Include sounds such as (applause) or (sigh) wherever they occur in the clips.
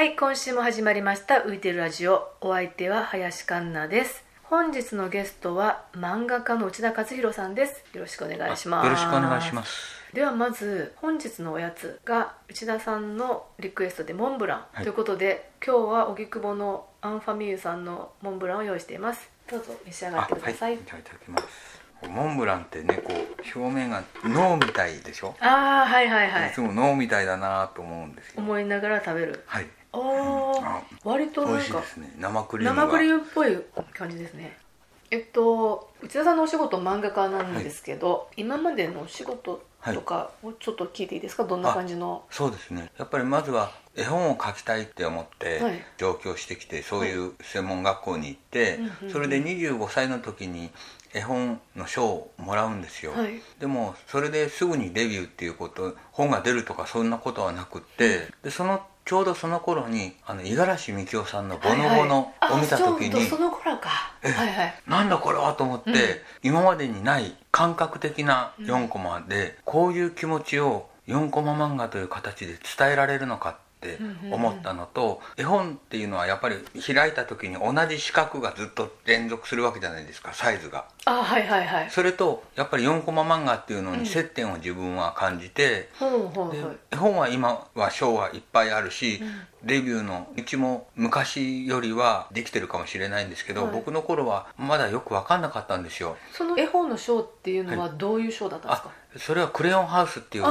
はい今週も始まりました浮いてるラジオ。お相手は林環奈です。本日のゲストは漫画家の内田勝弘さんです。よろしくお願いします。よろしくお願いします。ではまず本日のおやつが内田さんのリクエストでモンブラン、はい。ということで今日は荻窪のアンファミーユさんのモンブランを用意しています。どうぞ召し上がってください。じゃあいただきます。モンブランってねこう表面が脳みたいでしょ、ああはいはいはい。いつも脳みたいだなと思うんですよ。思いながら食べる。はいおー、あ割と美なんかね。生クリームっぽい感じですね。えっと内田さんのお仕事漫画家なんですけど、今までのお仕事とかをちょっと聞いていいですか？どんな感じの？そうですね。やっぱりまずは絵本を描きたいって思ってはい。上京してきてそういう専門学校に行って、それで25歳の時に絵本の賞をもらうんですよ、はい。でもそれですぐにデビューっていうこと本が出るとかそんなことはなくってでそのちょうどその頃にあの五十嵐美京さんの「ボノボノ」を見た時はいはい、その頃か。ええはいはい。なんだこれはと思って、うん。今までにない感覚的な4コマで、こういう気持ちを4コマ漫画という形で伝えられるのかって思ったのと、絵本っていうのはやっぱり開いた時に同じ四角がずっと連続するわけじゃないですかサイズが。あはいはいはい。それとやっぱり4コマ漫画っていうのうんに接点を自分は感じて、ほうほうで絵本は今は賞はいっぱいあるし、うんデビューのうちも昔よりはできてるかもしれないんですけど、はい。僕の頃はまだよく分かんなかったんですよ。その絵本のショーっていうのはどういうショーだったんですあか、それはクレヨンハウスっていう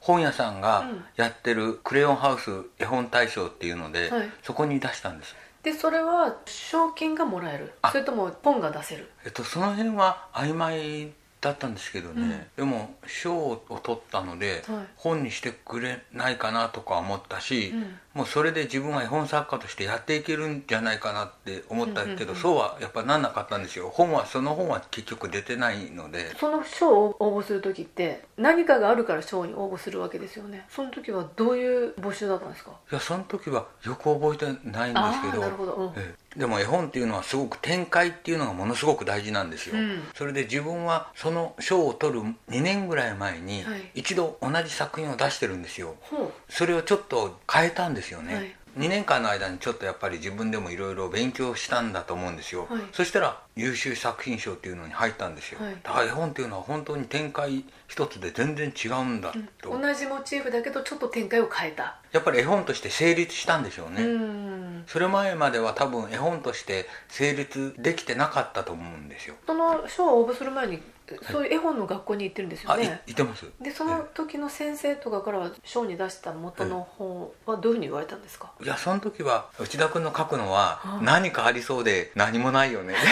本屋さんがうんやってるクレヨンハウス絵本大賞っていうので、はい。そこに出したんです。でそれは賞金がもらえる？あ。それとも本が出せる？えっとその辺は曖昧だったんですけどね、でも賞を取ったので、はい。本にしてくれないかなとか思ったし、うんもうそれで自分は絵本作家としてやっていけるんじゃないかなって思ったけど、そうはやっぱなんなかったんですよ。本はその本は結局出てないので。その賞を応募する時って何かがあるから賞に応募するわけですよね。その時はどういう募集だったんですか？いやその時はよく覚えてないんですけど。なるほど、うん。ええ。でも絵本っていうのはすごく展開っていうのがものすごく大事なんですよ、うん。それで自分はその賞を取る2年ぐらい前にはい。一度同じ作品を出してるんですよ。ほそれをちょっと変えたんですよね、はい。2年間の間にちょっとやっぱり自分でもいろいろ勉強したんだと思うんですよ、はい。そしたら優秀作品賞っていうのに入ったんですよ、はい。だから絵本っていうのは本当に展開一つで全然違うんだと、う同じモチーフだけどちょっと展開を変えた。やっぱり絵本として成立したんでしょうね、うん。それ前までは多分絵本として成立できてなかったと思うんですよ。その賞を応募する前にそういう絵本の学校に行ってるんですよね、言ってます。でその時の先生とかからは賞に出した元の本はどういうふうに言われたんですか？いやその時は内田君の書くのははい何かありそうで何もないよね。っ (laughs)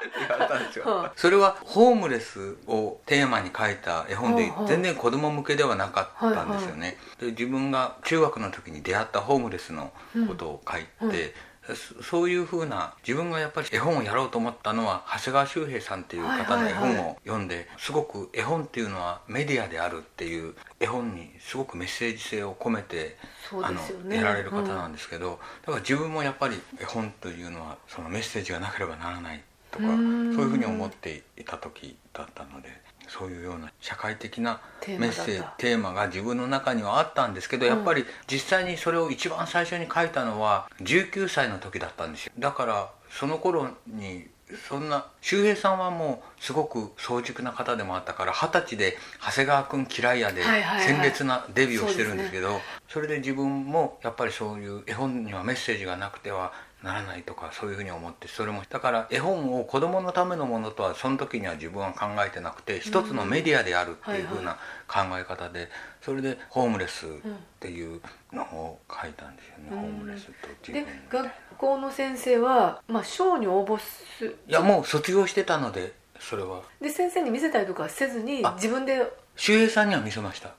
て言われたんですよ。はいそれはホームレスをテーマに書いた絵本で全然子供向けではなかったんですよね。で自分が中学の時に出会ったホームレスのことを書いうん。うん。てそそういうふうな自分がやっぱり絵本をやろうと思ったのは長谷川修平さんっていう方の絵本を読んですごく絵本っていうのはメディアであるっていう絵本にすごくメッセージ性を込めてそうあのやられる方なんですけど、だから自分もやっぱり絵本というのはそのメッセージがなければならないとかうそういうふうに思っていた時だったのでそういうような社会的なメッセージテーマが自分の中にはあったんですけどやっぱり実際にそれを一番最初に書いたのは19歳の時だったんですよ。だからその頃にそんな周平さんはもうすごく早熟な方でもあったから二十歳で長谷川君嫌いやで鮮烈なデビューをしてるんですけどそれで自分もやっぱりそういう絵本にはメッセージがなくてはならないとかそういうふうに思ってそれもだから絵本を子供のためのものとはその時には自分は考えてなくて一つのメディアであるっていうふうな考え方でそれでホームレスっていうのを書いたんですよね、うん。ホームレスと自で分学校の先生は、まあ、賞に応募する。いやもう卒業してたのでそれは。で先生に見せたりとかせずにあ自分で。周平さんには見せました。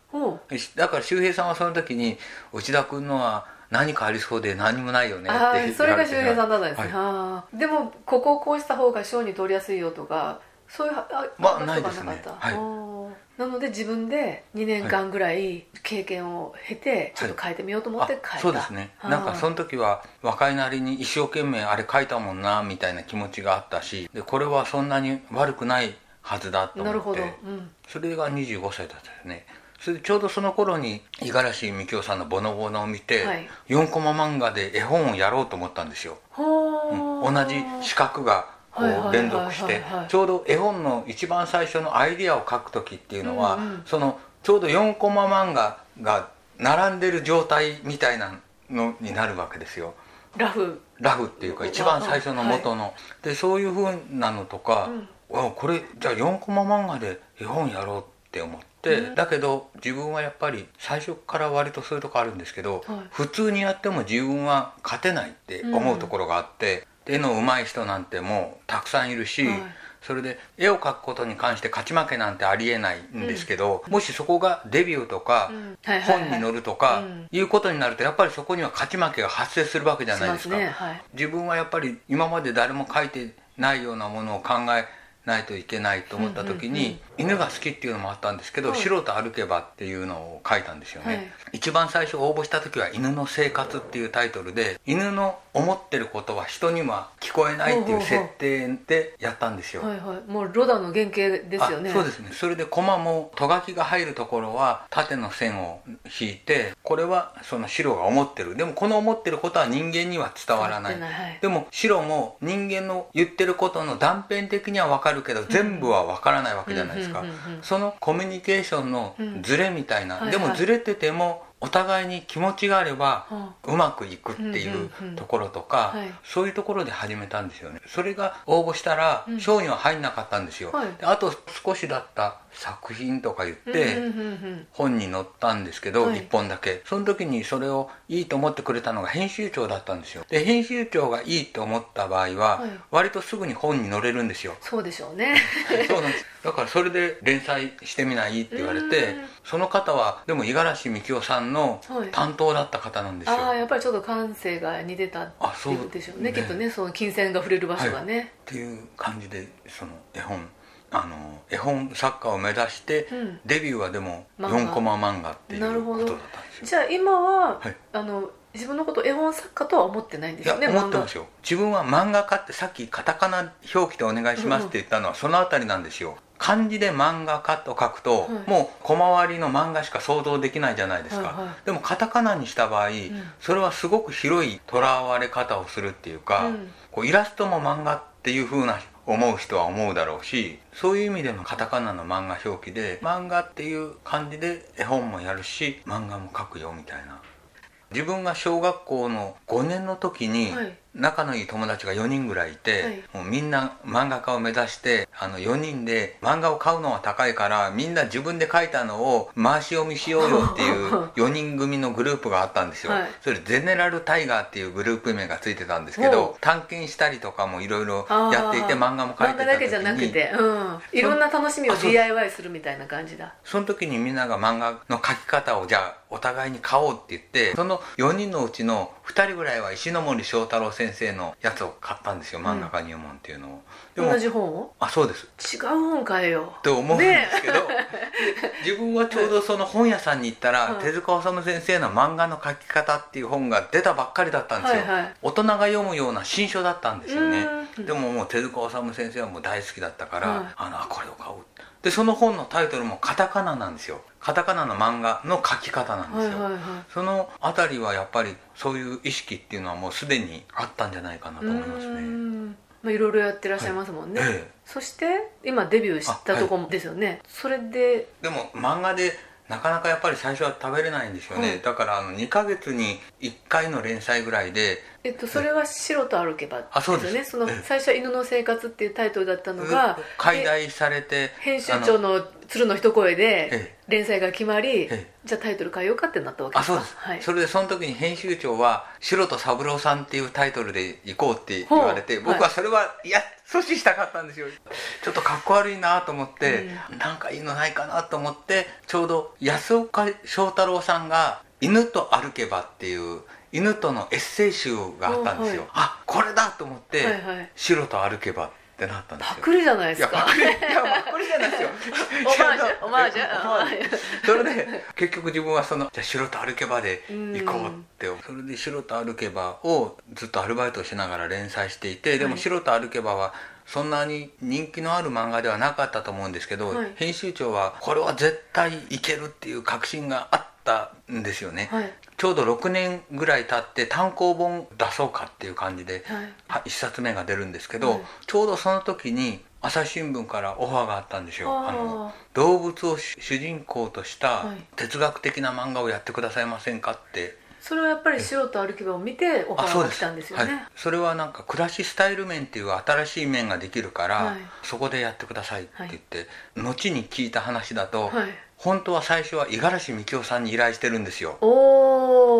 だから周平さんはその時に内田君のは何かありそうで何もないよねってそれが周平さんだったんです。ね、はい。でもここをこうした方が賞に取りやすいよとかそういうあまあ話ないですね。はい。なので自分で2年間ぐらい経験を経てちょっと変えてみようと思って変えた、あそうですね。なんかその時は若いなりに一生懸命あれ書いたもんなみたいな気持ちがあったしでこれはそんなに悪くないはずだと思って。なるほど、うん、それが25歳だったですねそれでちょうどその頃に五十嵐美京さんの「ボノボノ」を見て、はい。4コマ漫画で絵本をやろうと思ったんですよ、ほー。同じ四角がこはいはいはいはいう連続してちょうど絵本の一番最初のアイディアを描く時っていうのは、うんうん。そのちょうど4コマ漫画が並んでる状態みたいなのになるわけですよ。ラフ。ラフっていうか一番最初の元の、でそういうふうなのとか、あこれじゃあ4コマ漫画で絵本やろうって思って、うん。だけど自分はやっぱり最初から割とそういうとこあるんですけど、はい。普通にやっても自分は勝てないって思うところがあって、絵の上手い人なんてもうたくさんいるし、はい。それで絵を描くことに関して勝ち負けなんてありえないんですけど、もしそこがデビューとか、本に載るとか、うん。いうことになるとやっぱりそこには勝ち負けが発生するわけじゃないですか。ね。はい。自分はやっぱり今まで誰も書いてないようなものを考えないといけないと思った時に、犬が好きっていうのもあったんですけど「はい白と歩けば」っていうのを書いたんですよね、はい。一番最初応募した時は「犬の生活」っていうタイトルで犬の思ってることは人には聞こえないっていう設定でやったんですよ、はいはい。もうロダの原型ですよね。あそうですね。それでコマもとがきが入るところは縦の線を引いてこれはその白が思ってる。でもこの思ってることは人間には伝わらない。はい。でも白も人間の言ってることの断片的には分かるけど全部は分からないわけじゃないですか。そのコミュニケーションのズレみたいな、うん。でもはい。はいずれててもお互いに気持ちがあればはうまくいくっていうところとか、はい。そういうところで始めたんですよね。それが応募したらうん。賞には入んなかったんですよ、はい。であと少しだった作品とか言って、本に載ったんですけど、はい。1本だけ。その時にそれをいいと思ってくれたのが編集長だったんですよ。で編集長がいいと思った場合は、はい。割とすぐに本に載れるんですよ。そうでしょうね。(laughs) そうなんです。だからそれで連載してみないって言われてうんその方はでも五十嵐美京さんのはい。担当だった方なんですよ、ああやっぱりちょっと感性が似てたってあそういうでしょうね。ねきっとねその金銭が触れる場所がね、っていう感じでその絵本あの絵本作家を目指して、うん。デビューはでも漫画4コマ漫画っていうなるほど。ことだったんですよ。じゃあ今は、はい。あの自分のこと絵本作家とは思ってないんですよね思ってますよ。自分は漫画家ってさっきカタカナ表記でお願いしますって言ったのはそのあたりなんですよ。漢字で漫画家と書くと、はい。もう小回りの漫画しか想像できないじゃないですか、はいはい。でもカタカナにした場合、それはすごく広いとらわれ方をするっていうか、うん。こうイラストも漫画っていう風な思う人は思うだろうしそういう意味でのカタカナの漫画表記で漫画っていう感じで絵本もやるし漫画も描くよみたいな。自分が小学校の5年の時にはい。仲のいい友達が4人ぐらいいて、はい。もうみんな漫画家を目指してあの4人で漫画を買うのは高いからみんな自分で描いたのを回し読みしようよっていう (laughs) 4人組のグループがあったんですよ、はい。それゼネラルタイガーっていうグループ名がついてたんですけほど探検したりとかもいろいろやっていて漫画も描いてた時に。漫画だけじゃなくて、うん、いろんな楽しみを DIY するみたいな感じだ。その時にみんなが漫画の描き方をじゃあお互いに買おうって言ってその4人のうちの2人ぐらいは石ノ森章太郎先生のやつを買ったんですよ漫画家入門っていうのを、でも同じ本を？あそうです。違う本買えよ。って思うんでねすけど、(laughs) 自分はちょうどその本屋さんに行ったら、うん。手塚治虫先生の漫画の描き方っていう本が出たばっかりだったんですよ、はいはい。大人が読むような新書だったんですよね。うん。でももう手塚治虫先生はもう大好きだったから、はい。あのあこれを買おうでその本のタイトルもカタカナなんですよ。カタカナの漫画の描き方なんですよ、はいはいはい。そのあたりはやっぱりそういう意識っていうのはもうすでにあったんじゃないかなと思いますね。ん。まあいろいろやってらっしゃいますもんね、はい。ええ。そして今デビューしたとこもですよね、それで。でも漫画でなかなかやっぱり最初は食べれないんですよね、はい。だからあの2ヶ月に1回の連載ぐらいでえっと、それは「白と歩けば」あそうです。よね。そのええ。最初は「犬の生活」っていうタイトルだったのが解題されて編集長の鶴の一声でええ。連載が決まり、ええ。じゃあタイトル変えようかってなったわけですか？あそうです、はい、それでその時に編集長は「白と三郎さん」っていうタイトルで行こうって言われて僕はそれは、い、や阻止したかったんですよ。ちょっとかっこ悪いなと思って、なんかいいのないかなと思ってちょうど安岡翔太郎さんが「犬と歩けば」っていう犬とのエッセイ集があったんですよ、はいあこれだと思って、はいはい。白と歩けばっってなったんですよ。パクリじゃないですか。いやパクリじゃないですよ。(laughs) オマージュそれで結局自分はそのじゃあ白と歩けばで行こうって。それで白と歩けばをずっとアルバイトをしながら連載していてでもはい白と歩けばはそんなに人気のある漫画ではなかったと思うんですけど、はい。編集長はこれは絶対いけるっていう確信があったんですよね、はいちょうど6年ぐらい経って単行本出そうかっていう感じではい。は1冊目が出るんですけど、はい。ちょうどその時に朝日新聞からオファーがあったんですよ。あの動物を主主人公としたはい。哲学的な漫画をやってくださいませんかって、それはやっぱり素人歩けばを見てオファーが来たんですよはい。ね、それはなんか暮らしスタイル面っていう新しい面ができるから、はい。そこでやってくださいって言って、後に聞いた話だと、はい本当は最初は五十嵐美京さんに依頼してるんですよ。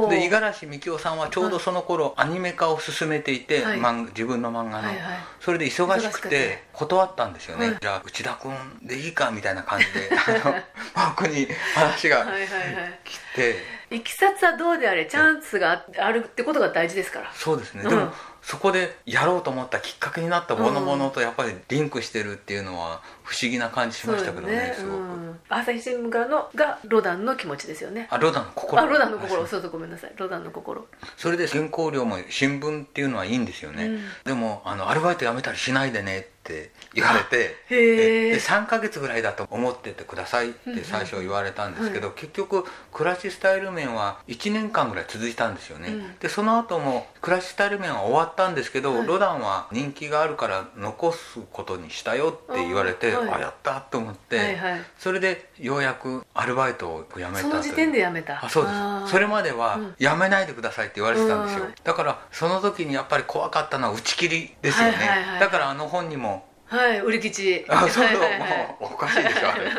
で五十嵐美京さんはちょうどその頃アニメ化を進めていて、はい。自分の漫画の、はいはい。それで忙しくて断ったんですよね、はい。じゃあ内田君でいいかみたいな感じで (laughs) あの僕に話がはいはいはい。来て、いきさつはどうであれチャンスがあるってことが大事ですから。そうですね、うん。でもそこでやろうと思ったきっかけになったものものとやっぱりリンクしてるっていうのは不思議な感じしましたけどねすごく、うん、朝日新聞からのがロダンの気持ちですよね。あロダンの心。あロダンの心。そうそうごめんなさい。ロダンの心。それで原稿料も新聞っていうのはいいんですよね、うん。でもあのアルバイト辞めたりしないでねって言われて (laughs) で3ヶ月ぐらいだと思っててくださいって最初言われたんですけど、結局暮らしスタイル面は1年間ぐらい続いたんですよね、うん。でその後も暮らしスタイル面は終わったんですけど、はい。ロダンは人気があるから残すことにしたよって言われてあ,、あはい。やったと思って、はいはい。それでようやくアルバイトを辞めたその時点でやめた。あそうです。それまではうん。やめないでくださいって言われてたんですよ、うん。だからその時にやっぱり怖かったのは打ち切りですよね、はいはいはい。だからあの本にもはい売り吉あそう。そう、はいはいはい。もうおかしいでしょあれ。い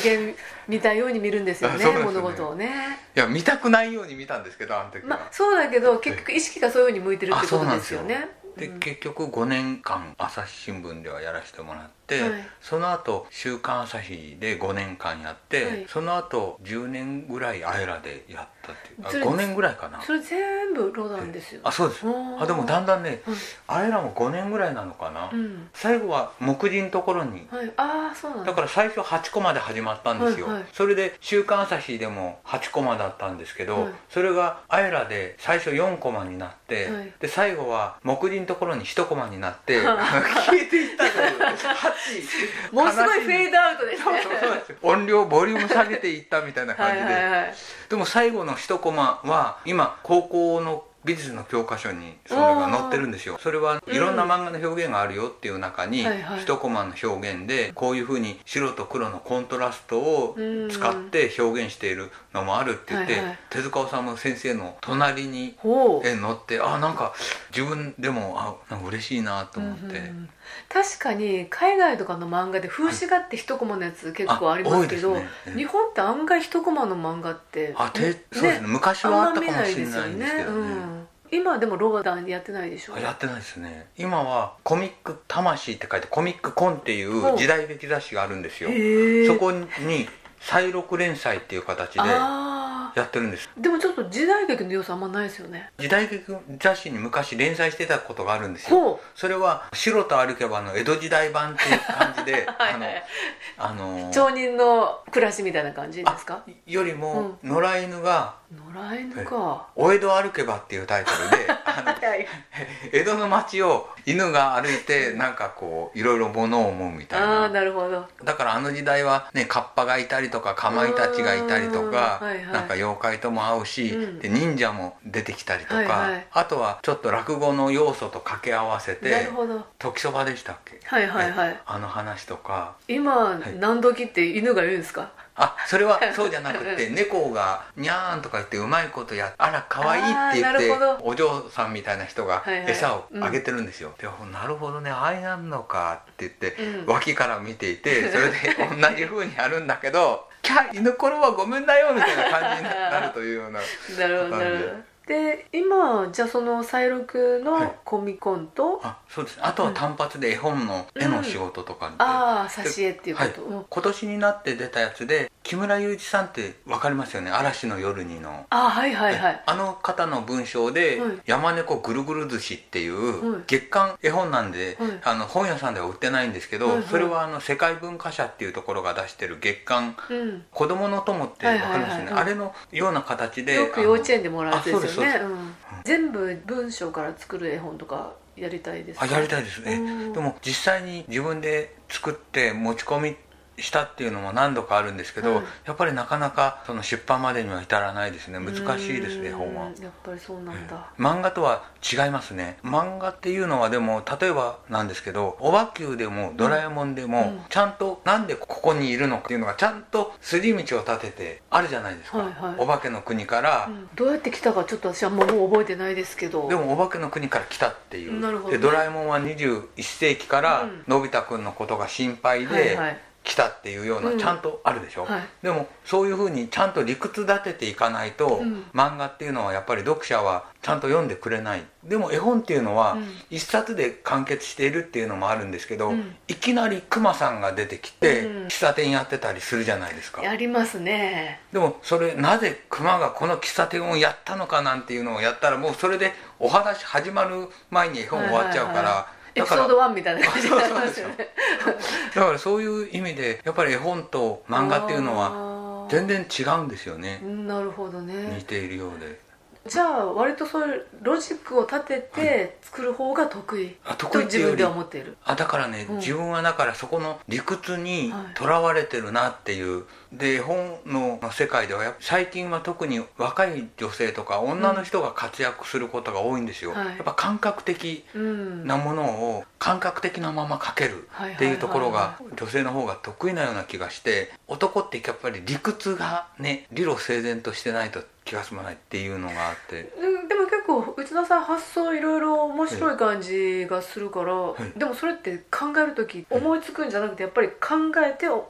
人間見たように見るんですよねね。物事をね。や見たくないように見たんですけどあの時は、まあそうだけど結局意識がそういうふうに向いてるってことですよね。でうん結局5年間朝日新聞ではやらせてもらって、はい。その後週刊朝日で5年間やって、はい。その後10年ぐらいあえらでやったっていう。あそれ5年ぐらいかな。それ全部ロダンですよ。あそうです。あでもだんだんねうんあえらも5年ぐらいなのかな、うん。最後は目次のところに。はい。ああそうなんだ。だから最初8コマで始まったんですよ、はいはい。それで「週刊朝日」でも8コマだったんですけど、はい。それが「あえら」で最初4コマになって、はい。で最後は目次のところに1コマになって (laughs) 消えていったという8もうすごいフェードアウトですね。音量ボリューム下げていったみたいなは感じで、でも最後の1コマは今高校の美術の教科書にそれが載ってるんですよ。それはいろんな漫画の表現があるよっていう中にはいはい。1コマの表現でこういうふうに白と黒のコントラストを使って表現しているのもあるって言って、はいはい。手塚治虫先生の隣に載ってあなんか自分でもあなんか嬉しいなと思って、うんうんうん確かに海外とかの漫画で風刺画って一コマのやつ結構ありますけど、あ多いね。日本って案外一コマの漫画ってあてそうですね。昔はあったかもしれないんですけどね。うん、今でもローダンやってないでしょ？あやってないですね。今は「コミック魂」って書いて「コミックコン」っていほう。う時代劇雑誌があるんですよ。そこに再録連載っていう形であやってるんです。あでもちょっと時代劇の要素あんまないですよね。時代劇雑誌に昔連載してたことがあるんですよ。ほそれは「白と歩けば」の江戸時代版っていう感じで (laughs) はいあのあのう町人の暮らしみたいな感じですか？あよりも野良犬が野良犬か「お江戸歩けば」っていうタイトルで (laughs) (laughs) 江戸の街を犬が歩いてなんかこういろいろ物を思うみたいああななるほど。だからあの時代はねカッパがいたりとかかまいたちがいたりとか、うん。はいはい。なんか妖怪とも会うし、うん。で忍者も出てきたりとか、はいはい。あとはちょっと落語の要素と掛け合わせなてるほど。時そばでしたっけ？はいはいはい。ねあの話とか。今、い。何時って犬がいるんですか？あそれは (laughs) そうじゃなくて猫が「にゃーん」とか言ってうまいことやあら可愛いって言ってお嬢さんみたいな人がはいはい。餌をあげてるんですよ、でなるほどねああやんのかって言って、うん。脇から見ていてそれで (laughs) 同じ風にやるんだけど「キャ犬ころはごめんだよ」みたいな感じになるというような (laughs) なるほどで今じゃあその再録はい。のコミコンと、あそうですね。あとは単発で絵本の絵の仕事とかで、ああ挿絵っていうこと、うん。今年になって出たやつで木村祐一さんって分かりますよね「嵐の夜に」の。ああはいはいはい。あの方の文章ではい「山猫ぐるぐる寿司」っていはうい月刊絵本なんではいあの本屋さんでは売ってないんですけどはいはいそれはあの世界文化社っていうところが出してる月刊うん「子供の友」って分かりますよね？はいはいはいはい。あれのような形でよく幼稚園でもらうやつですよあそうですね。うん。全部文章から作る絵本とかやりたいですかあやりたいですね。うん。でも実際に自分で作って持ち込みしたっていうのも何度かあるんですけど、はい。やっぱりなかなかその出版までには至らないですね。難しいですねうん本は。やっぱりそうなんだ、漫画とは違いますね。漫画っていうのはでも例えばなんですけどおばきゅうでもドラえもんでも、うん。ちゃんとなんでここにいるのかっていうのがちゃんと筋道を立ててあるじゃないですか、はいはい。お化けの国から、うん。どうやって来たかちょっと私はもう覚えてないですけど。でもお化けの国から来たっていう。なるほどね。でドラえもんは21世紀からうん。のび太くんのことが心配で、はいはい来たっていうよううん。なちゃんとあるでしょ、はい。でもそういうふうにちゃんと理屈立てていかないと、うん。漫画っていうのはやっぱり読者はちゃんと読んでくれない。でも絵本っていうのはうん。一冊で完結しているっていうのもあるんですけど、うん。いきなりクマさんが出てきて、うん喫茶店やってたりするじゃないですか。やりますね。でもそれなぜクマがこの喫茶店をやったのかなんていうのをやったらもうそれでお話始まる前に絵本終わっちゃうから、はいはいはいエピソード1みたいな感じになりますよね。だからそういう意味でやっぱり絵本と漫画っていうのはは全然違うんですよね。なるほど似ねているようでじゃあ割とそういうロジックを立てて作る方が得意。あと得意っていうより。自分では思っている。あだからね、うん。自分はだからそこの理屈にはい。とらわれてるなっていう、で絵本の世界ではやっぱ最近は特に若い女性とか女の人が活躍することが多いんですよ、はい。やっぱ感覚的うん。なものを感覚的なまま描けるっていうところが女性の方が得意なような気がして男ってやっぱり理屈がね理路整然としてないと気が済まないっていうのがあって。うんでも結構内田さん発想いろいろ面白い感じがするから、い。でもそれって考える時思いつくんじゃなくてやっぱり考えて考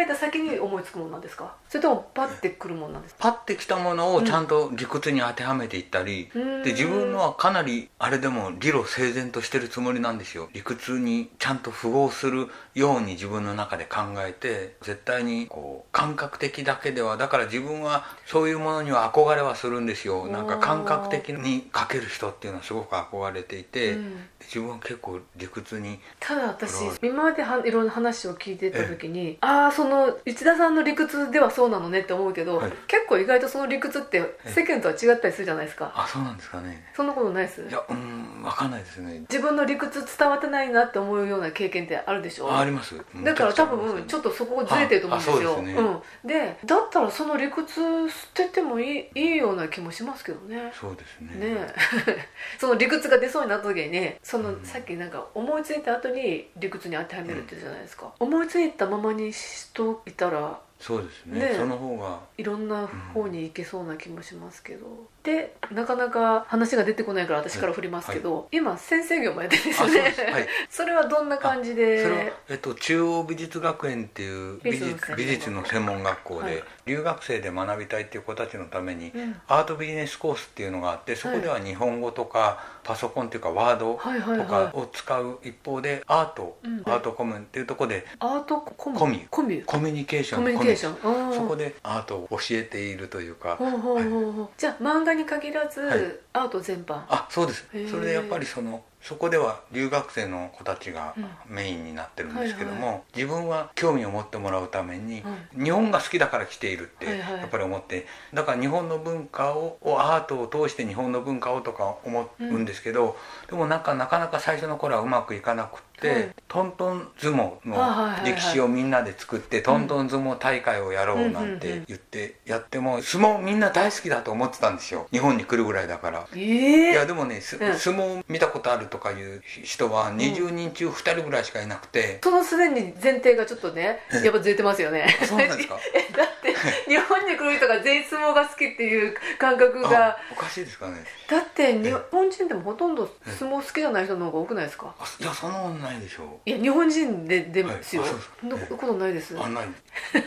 えた先に思いつくもんなんですか？それともパッてくるもんなんですか？パッてきたものをちゃんと理屈に当てはめていったり、うん。で自分のはかなりあれでも理路整然としてるつもりなんですよ。理屈にちゃんと符合するように自分の中で考えて絶対にこう感覚的だけではだから自分はそういうものには憧れはするんですよ。なんか感覚的に書ける人っていうのはすごく憧れていて、うん。自分は結構理屈にただ私今まではいろんな話を聞いてた時にああその内田さんの理屈ではそうなのねって思うけど、はい。結構意外とその理屈って世間とは違ったりするじゃないですか、あそうなんですかね。そんなことないです？いやうん分かんないですね。自分の理屈伝わってないなって思うような経験ってあるでしょ？ああります。だから多分ちょっとそこずれてると思うんですよ。ねうん、でだったらその理屈捨ててもいいいいような気もしますけどね。そうですね。ね。え (laughs) その理屈が出そうになった時にねその、うん。さっきなんか思いついた後に理屈に当てはめるってじゃないですか、思いついたままにしといたらそうですね。ねその方が。いろんな方に行けそうな気もしますけど、でなかなか話が出てこないから私から振りますけど、今先生業もやってるんですよね。あそうです。はい。(laughs) それはどんな感じで？それは、えっと、中央美術学園っていう美美術の専門術美術の専門学校で、はい。留学生で学びたいっていう子たちのために、うん。アートビジネスコースっていうのがあってそこでは日本語とかパソコンっていうかワードはいはいはい。とかを使う一方でアート、うん。アートコミュっていうところでアートコミコミ。コミ？コミュニケーションコミ。ュニケーション。そこでアートを教えているというか、ほうほうほうほう。じゃあ漫画に限らず、はい。アート全般。あそうです。それでやっぱりそのそこでは留学生の子たちがうん。メインになってるんですけども、はい自分は興味を持ってもらうために、う日本が好きだから来ているってはいはい。やっぱり思って、だから日本の文化ををアートを通して日本の文化をとか思うんですけど、でもなんかなかなか最初の頃はうまくいかなくはい。トントン相撲の歴史をみんなで作って、トントン相撲大会をやろうなんて言ってやっても相撲みんな大好きだと思ってたんですよ。日本に来るぐらいだから。ええいやでもね、相撲見たことあるととかいう人は20人中2人ぐらいしかいなくて、そのすでに前提がちょっとねやっぱずれてますよね。そうなんですか？(laughs) だって日本に来る人が全員相撲が好きっていう感覚が。あおかしいですかね。だって日本人でもほとんど相撲好きじゃない人の方が多くないですか？あいやそんなないでしょう。いや日本人でですよ、はい。あそんなことないです、あない。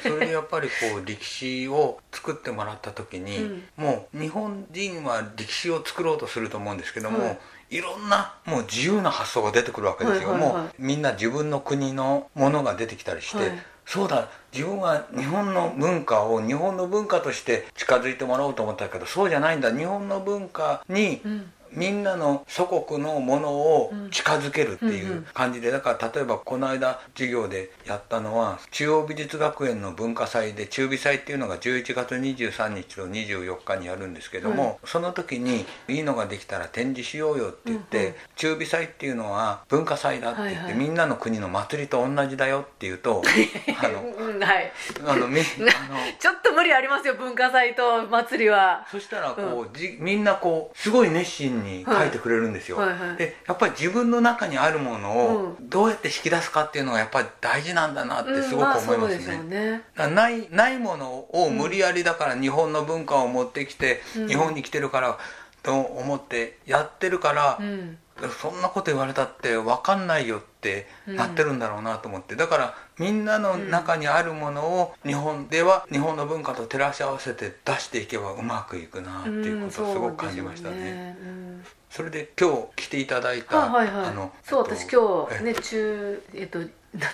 それでやっぱりこう力士を作ってもらった時に、もう日本人は力士を作ろうとすると思うんですけども、はい。い、ろんなもう自由な発想が出てくるわけですよ、はいはいはい。もうみんな自分の国のものが出てきたりして、はい。そうだ自分は日本の文化を日本の文化として近づいてもらおうと思ったけどそうじゃないんだ。日本の文化に、うんみんなの祖国のものを近づけるっていう感じでだから例えばこの間授業でやったのは中央美術学園の文化祭で中美祭っていうのが11月23日と24日にやるんですけども、その時にいいのができたら展示しようよって言って、うんうん。中美祭っていうのは文化祭だって言って、はいはい。みんなの国の祭りと同じだよって言うと (laughs) あのうんはい。あのみ (laughs) あのちょっと無理ありますよ文化祭と祭りは。そしたらこう、じみんなこうすごい熱心に書いてくれるんですよ、はいはい。はいでやっぱり自分の中にあるものをどうやって引き出すかっていうのがやっぱり大事なんだなってすごく思いますね,、うんね。ないないものを無理やりだから日本の文化を持ってきて、うん。日本に来てるからと思ってやってるから、うん。そんなこと言われたって分かんないよってなってるんだろうなと思って、だからみんなの中にあるものを日本では日本の文化と照らし合わせて出していけばうまくいくなっていうことをすごく感じましたね。うんそれで今日来ていただいた、はいはいはい。あのそうえっと私今日えね中えっと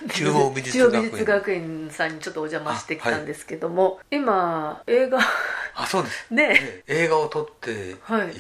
中央美術学園美術学園さんにちょっとお邪魔してきたんですけども、今映画あそうです。(laughs) ね。ええ。映画を撮っていて、はい。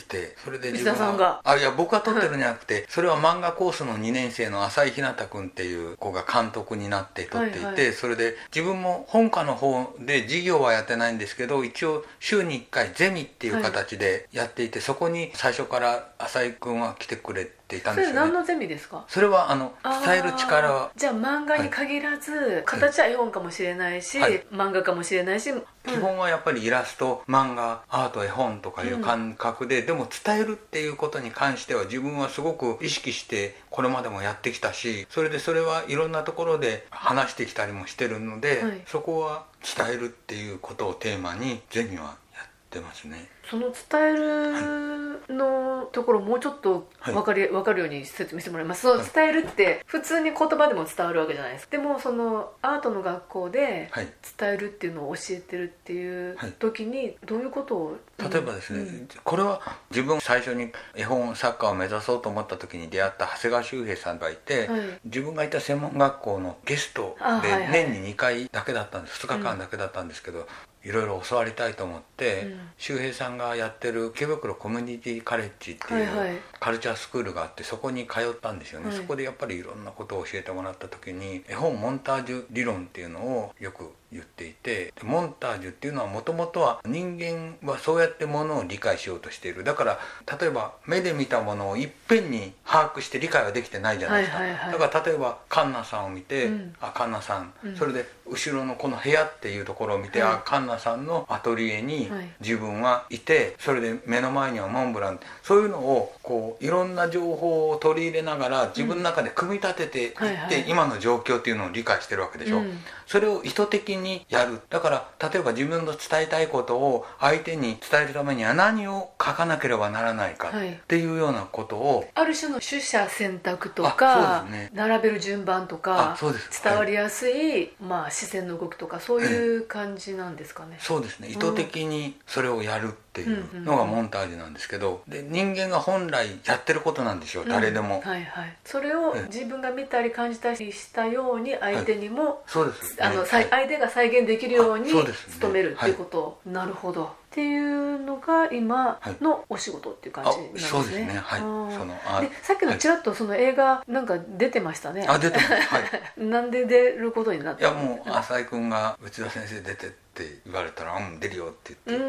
それで石田さんが。あいや僕が撮ってるんじゃなくて、それは漫画コースの2年生の浅井ひなた君っていう子が監督になって撮っていて、はいはい。それで自分も本科の方で授業はやってないんですけど一応週に1回ゼミっていう形でやっていて、そこに最初から浅井君は来てくれていたんそですよね。れ何のゼミですか？それはあの伝える力。じゃあ漫画に限らず、形は絵本かもしれないし、はい。漫画かもしれないし、うん。基本はやっぱりイラスト漫画アート絵本とかいう感覚で、でも伝えるっていうことに関しては自分はすごく意識してこれまでもやってきたしそれでそれはいろんなところで話してきたりもしてるので、はい。そこは伝えるっていうことをテーマにゼミはやってますね。その伝えるのところもうちょっとはい。分かり、分かるように説明してもらいます。その伝えるって普通に言葉でも伝わるわけじゃないですか。でもそのアートの学校ではい。伝えるっていうのを教えてるっていうはい。時にどういうことを？例えばですね、うん。これは自分最初に絵本作家を目指そうと思った時に出会った長谷川修平さんがいて、はい。自分がいた専門学校のゲストで年に2回だけだったんです。2日間だけだったんですけど、いろいろ教わりたいと思って、うん。周平さんがやってる池袋コミュニティカレッジっていうカルチャースクールがあってそこに通ったんですよね、はい。そこでやっぱりいろんなことを教えてもらった時に絵本モンタージュ理論っていうのをよく言っていてでモンタージュっていうのはもともとは人間はそうやってものを理解しようとしている。だから例えば目で見たものをいっぺんに把握して理解はできてないじゃないですか、はいはいはい。だから例えばカンナさんを見て、うん。あカンナさん、うん。それで後ろのこの部屋っていうところを見て、はい。あカンナさんのアトリエにはい。自分はいてそれで目の前にはモンブランそういうのをこういろんな情報を取り入れながら自分の中で組み立てていって、はいはい。今の状況っていうのを理解してるわけでしょ、うんそれを意図的にやる。だから例えば自分の伝えたいことを相手に伝えるためには何を書かなければならないかはい。っていうようなことを、ある種の取捨選択とあか、ね。並べる順番とか伝わりやすい、まあ、視線の動きとかそういう感じなんですかね、そうですね。意図的にそれをやるっていうのがモンタージュなんですけどで人間が本来やってることなんですよ誰でも、うんはいはい、それをええ。自分が見たり感じたりしたように相手にも、そうですあの、ねさい相手が再現できるように努めるっていうこと、なるほど。っていうのが今のお仕事っていう感じなんですね、あそうですね。はい。そのあでさっきのちらっとその映画なんか出てましたね、あ出てます。はい。(laughs) なんで出ることになったいやもう浅井君が内田先生出てって言われたら「うん出るよ」って言うって。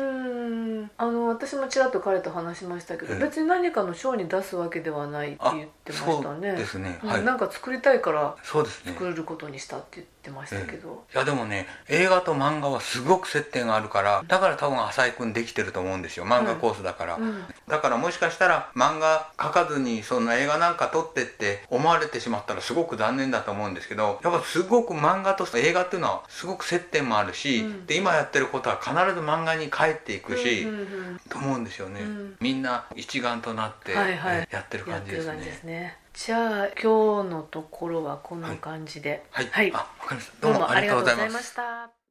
ん。あの私もちらっと彼と話しましたけど、ええ。別に何かの賞に出すわけではないって言ってましたね。そうですね。うんはい。なんか作りたいからそうですね。作ることにしたって言ってましたけど、いやでもね映画と漫画はすごく接点があるからだから多分浅井君できてると思うんですよ。漫画コースだから、うんだからもしかしたら漫画描かずにそんな映画なんか撮ってって思われてしまったらすごく残念だと思うんですけどやっぱすごく漫画と映画っていうのはすごく接点もあるし、うんで今やってることは必ず漫画に帰っていくし、うんうんうん。と思うんですよね、うん。みんな一丸となって、はいはい。えやってる感じですね。ね。じゃあ今日のところはこんな感じで。はい、はい。あわかりました。どうもありがとうございますした